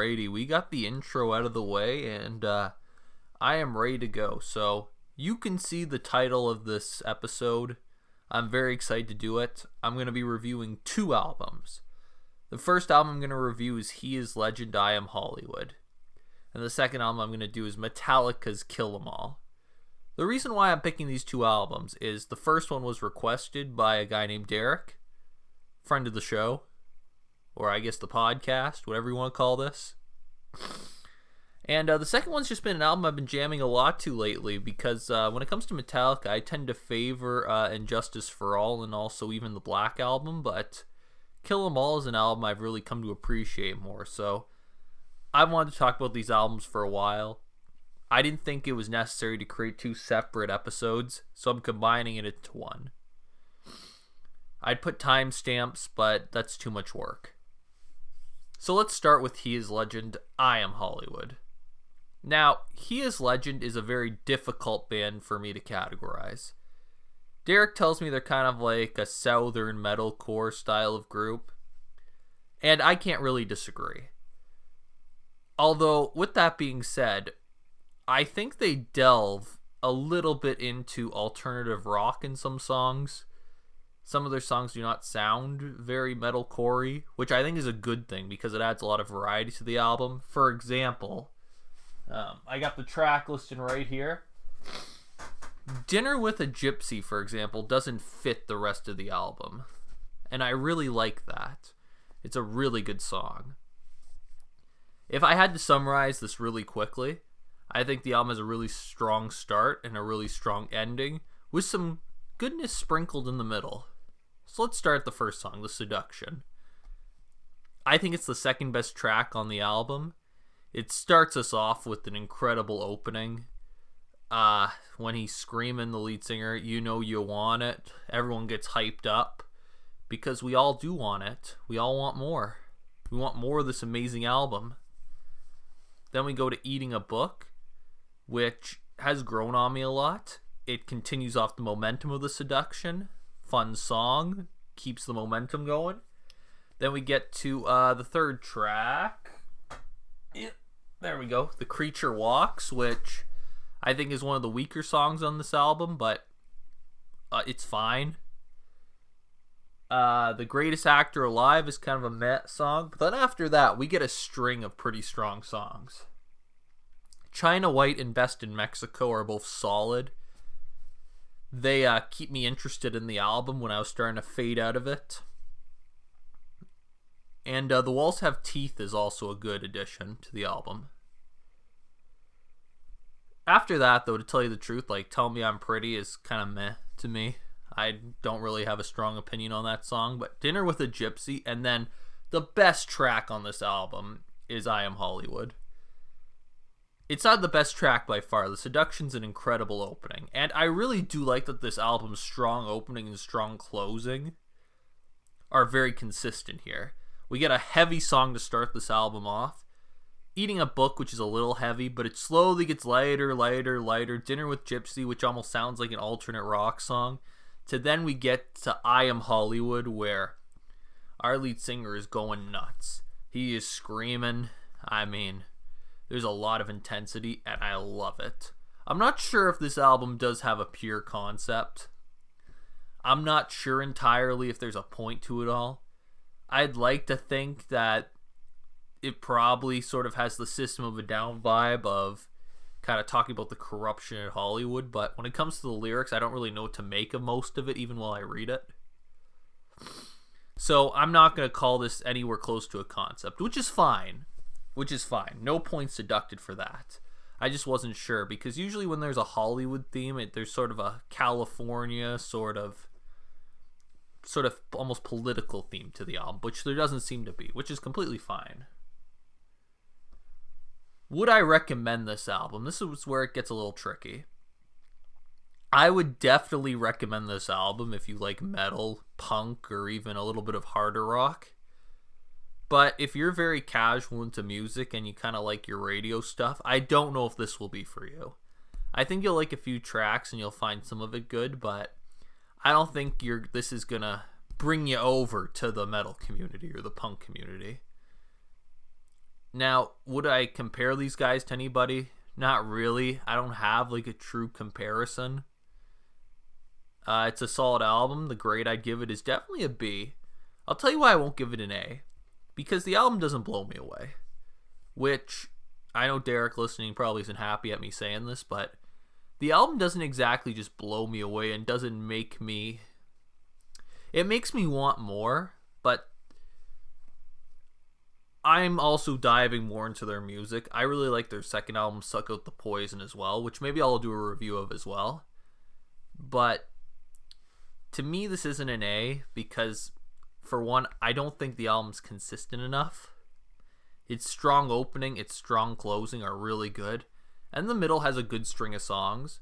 We got the intro out of the way, and uh, I am ready to go. So you can see the title of this episode. I'm very excited to do it. I'm going to be reviewing two albums. The first album I'm going to review is He Is Legend, I Am Hollywood. And the second album I'm going to do is Metallica's Kill 'Em All. The reason why I'm picking these two albums is the first one was requested by a guy named Derek, friend of the show, or I guess the podcast, whatever you want to call this. And uh, the second one's just been an album I've been jamming a lot to lately because uh, when it comes to Metallica, I tend to favor uh, And Justice for All and also even the Black Album, but Kill 'Em All is an album I've really come to appreciate more. So I wanted to talk about these albums for a while. I didn't think it was necessary to create two separate episodes, so I'm combining it into one. I'd put timestamps, but that's too much work. So let's start with He is Legend, I Am Hollywood. Now, He is Legend is a very difficult band for me to categorize. Derek tells me they're kind of like a southern metalcore style of group, and I can't really disagree. Although, with that being said, I think they delve a little bit into alternative rock in some songs. Some of their songs do not sound very metalcore, which I think is a good thing because it adds a lot of variety to the album. For example, um, I got the track listed right here. Dinner with a Gypsy, for example, doesn't fit the rest of the album. And I really like that. It's a really good song. If I had to summarize this really quickly, I think the album has a really strong start and a really strong ending with some goodness sprinkled in the middle. So let's start the first song, The Seduction. I think it's the second best track on the album. It starts us off with an incredible opening. Uh, when he's screaming, the lead singer, you know you want it. Everyone gets hyped up because we all do want it. We all want more. We want more of this amazing album. Then we go to Eating a Book, which has grown on me a lot. It continues off the momentum of the seduction. Fun song, keeps the momentum going. Then we get to uh, the third track. Yeah, there we go. The Creature Walks, which I think is one of the weaker songs on this album, but uh, it's fine. Uh, the Greatest Actor Alive is kind of a met song, but then after that, we get a string of pretty strong songs. China White and Best in Mexico are both solid. They uh, keep me interested in the album when I was starting to fade out of it. And uh, The Walls Have Teeth is also a good addition to the album. After that, though, to tell you the truth, like Tell Me I'm Pretty is kind of meh to me. I don't really have a strong opinion on that song, but Dinner with a Gypsy, and then the best track on this album is I Am Hollywood. It's not the best track by far. The Seduction's an incredible opening, and I really do like that this album's strong opening and strong closing are very consistent here. We get a heavy song to start this album off. Eating a Book, which is a little heavy, but it slowly gets lighter, lighter, lighter. Dinner with Gypsy, which almost sounds like an alternate rock song. To then we get to I Am Hollywood, where our lead singer is going nuts. He is screaming. I mean, there's a lot of intensity, and I love it. I'm not sure if this album does have a pure concept. I'm not sure entirely if there's a point to it all. I'd like to think that it probably sort of has the System of a Down vibe of kind of talking about the corruption in Hollywood, but when it comes to the lyrics, I don't really know what to make of most of it, even while I read it. So I'm not going to call this anywhere close to a concept, which is fine. Which is fine. No points deducted for that. I just wasn't sure because usually when there's a Hollywood theme, it, there's sort of a California sort of sort of almost political theme to the album, which there doesn't seem to be, which is completely fine. Would I recommend this album? This is where it gets a little tricky. I would definitely recommend this album if you like metal, punk, or even a little bit of harder rock. But if you're very casual into music and you kind of like your radio stuff, I don't know if this will be for you. I think you'll like a few tracks and you'll find some of it good, but I don't think you're this is going to bring you over to the metal community or the punk community. Now, would I compare these guys to anybody? Not really. I don't have like a true comparison. Uh, it's a solid album. The grade I'd give it is definitely a B. I'll tell you why I won't give it an A. Because the album doesn't blow me away. Which I know Derek listening probably isn't happy at me saying this, but the album doesn't exactly just blow me away and doesn't make me. It makes me want more, but I'm also diving more into their music. I really like their second album, Suck Out the Poison, as well, which maybe I'll do a review of as well. But to me, this isn't an A because, for one, I don't think the album's consistent enough. Its strong opening, its strong closing are really good, and the middle has a good string of songs.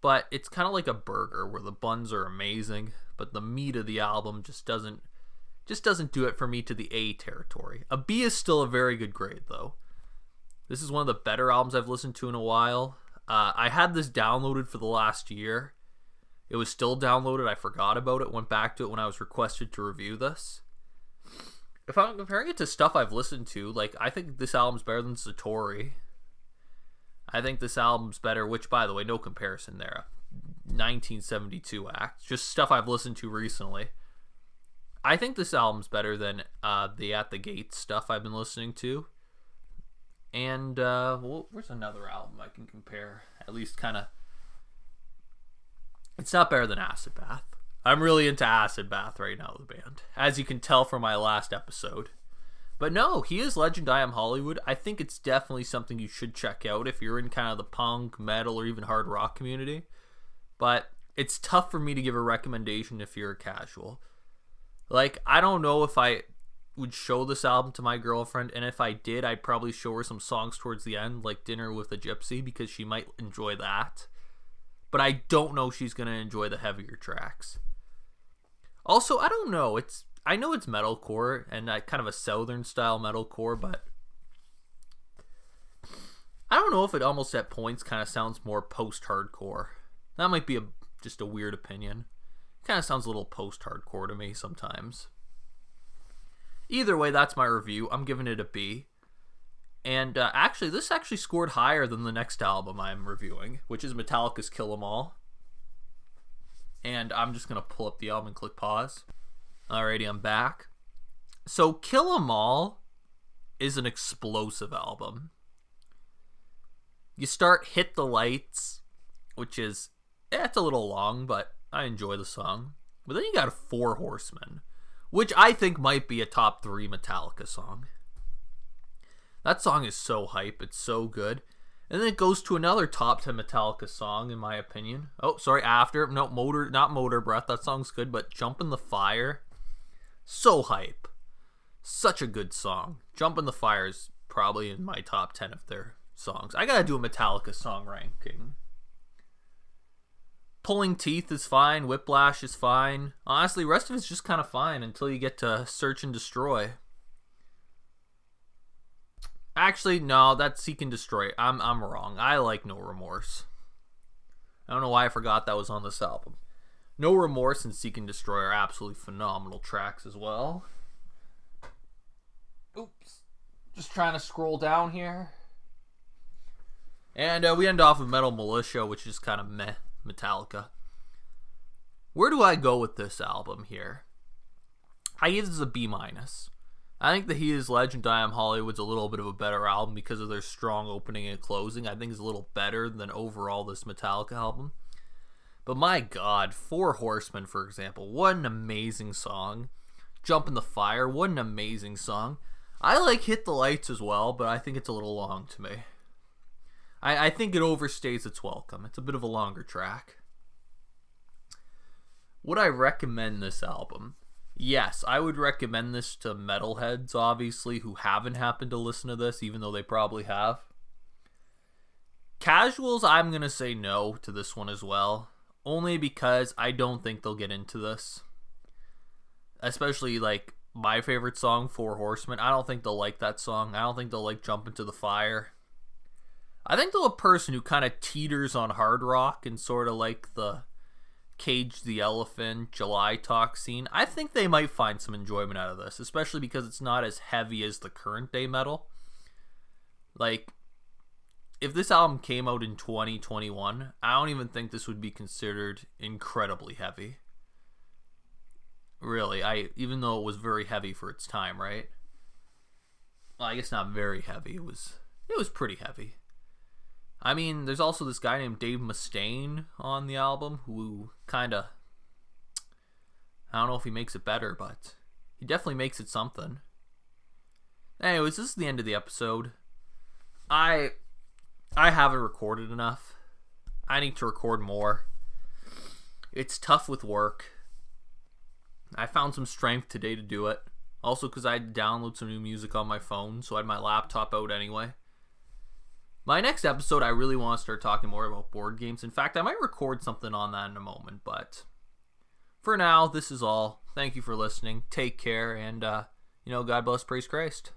But it's kind of like a burger where the buns are amazing, but the meat of the album just doesn't just doesn't do it for me to the A territory. A B is still a very good grade though. This is one of the better albums I've listened to in a while. Uh, I had this downloaded for the last year. It was still downloaded. I forgot about it. Went back to it when I was requested to review this. If I'm comparing it to stuff I've listened to, like I think this album's better than Satori. I think this album's better, which by the way, no comparison there. 1972 act, just stuff I've listened to recently. I think this album's better than uh, the At the Gate stuff I've been listening to. And uh, well, where's another album I can compare? At least kind of. It's not better than Acid Bath. I'm really into Acid Bath right now, the band, as you can tell from my last episode. But no, he is Legend I Am Hollywood. I think it's definitely something you should check out if you're in kind of the punk, metal, or even hard rock community. But it's tough for me to give a recommendation if you're a casual. Like, I don't know if I would show this album to my girlfriend, and if I did, I'd probably show her some songs towards the end, like Dinner with a Gypsy, because she might enjoy that. But I don't know she's gonna enjoy the heavier tracks. Also, I don't know. It's I know it's metalcore and uh, kind of a southern style metalcore, but I don't know if it almost at points kind of sounds more post hardcore. That might be a just a weird opinion. Kind of sounds a little post hardcore to me sometimes. Either way, that's my review. I'm giving it a B. And uh, actually, this actually scored higher than the next album I'm reviewing, which is Metallica's Kill 'Em All. And I'm just going to pull up the album and click pause. Alrighty, I'm back. So, Kill 'Em All is an explosive album. You start Hit the Lights, which is, eh, it's a little long, but I enjoy the song. But then you got Four Horsemen, which I think might be a top three Metallica song. That song is so hype, it's so good. And then it goes to another top 10 Metallica song, in my opinion. Oh, sorry, after. No, Motor, not Motorbreath. That song's good, but Jump in the Fire. So hype. Such a good song. Jump in the Fire is probably in my top 10 of their songs. I gotta do a Metallica song ranking. Pulling Teeth is fine. Whiplash is fine. Honestly, rest of it's just kind of fine until you get to Search and Destroy. Actually, no, that's Seek and Destroy. I'm I'm wrong. I like No Remorse. I don't know why I forgot that was on this album. No Remorse and Seek and Destroy are absolutely phenomenal tracks as well. Oops. Just trying to scroll down here. And uh, we end off with Metal Militia, which is kind of meh. Metallica. Where do I go with this album here? I give this a B minus. I think the He Is Legend, I Am Hollywood's a little bit of a better album because of their strong opening and closing. I think it's a little better than overall this Metallica album. But my god, Four Horsemen, for example, what an amazing song. Jump in the Fire, what an amazing song. I like Hit the Lights as well, but I think it's a little long to me. I, I think it overstays its welcome. It's a bit of a longer track. Would I recommend this album? Yes, I would recommend this to metalheads, obviously, who haven't happened to listen to this, even though they probably have. Casuals, I'm going to say no to this one as well, only because I don't think they'll get into this. Especially, like, my favorite song, Four Horsemen. I don't think they'll like that song. I don't think they'll like Jump Into the Fire. I think they're a person who kind of teeters on hard rock and sort of like the Cage the Elephant, July Talk scene. I think they might find some enjoyment out of this, especially because it's not as heavy as the current day metal. Like, if this album came out in 2021, I don't even think this would be considered incredibly heavy. Really, I even though it was very heavy for its time, right? Well, I guess not very heavy. It was it was pretty heavy. I mean, there's also this guy named Dave Mustaine on the album who kind of I don't know if he makes it better, but he definitely makes it something. Anyways, this is the end of the episode. I I haven't recorded enough. I need to record more. It's tough with work. I found some strength today to do it. Also, because I had to download some new music on my phone, so I had my laptop out anyway. My next episode, I really want to start talking more about board games. In fact, I might record something on that in a moment, but for now, this is all. Thank you for listening. Take care, and, uh, you know, God bless, praise Christ.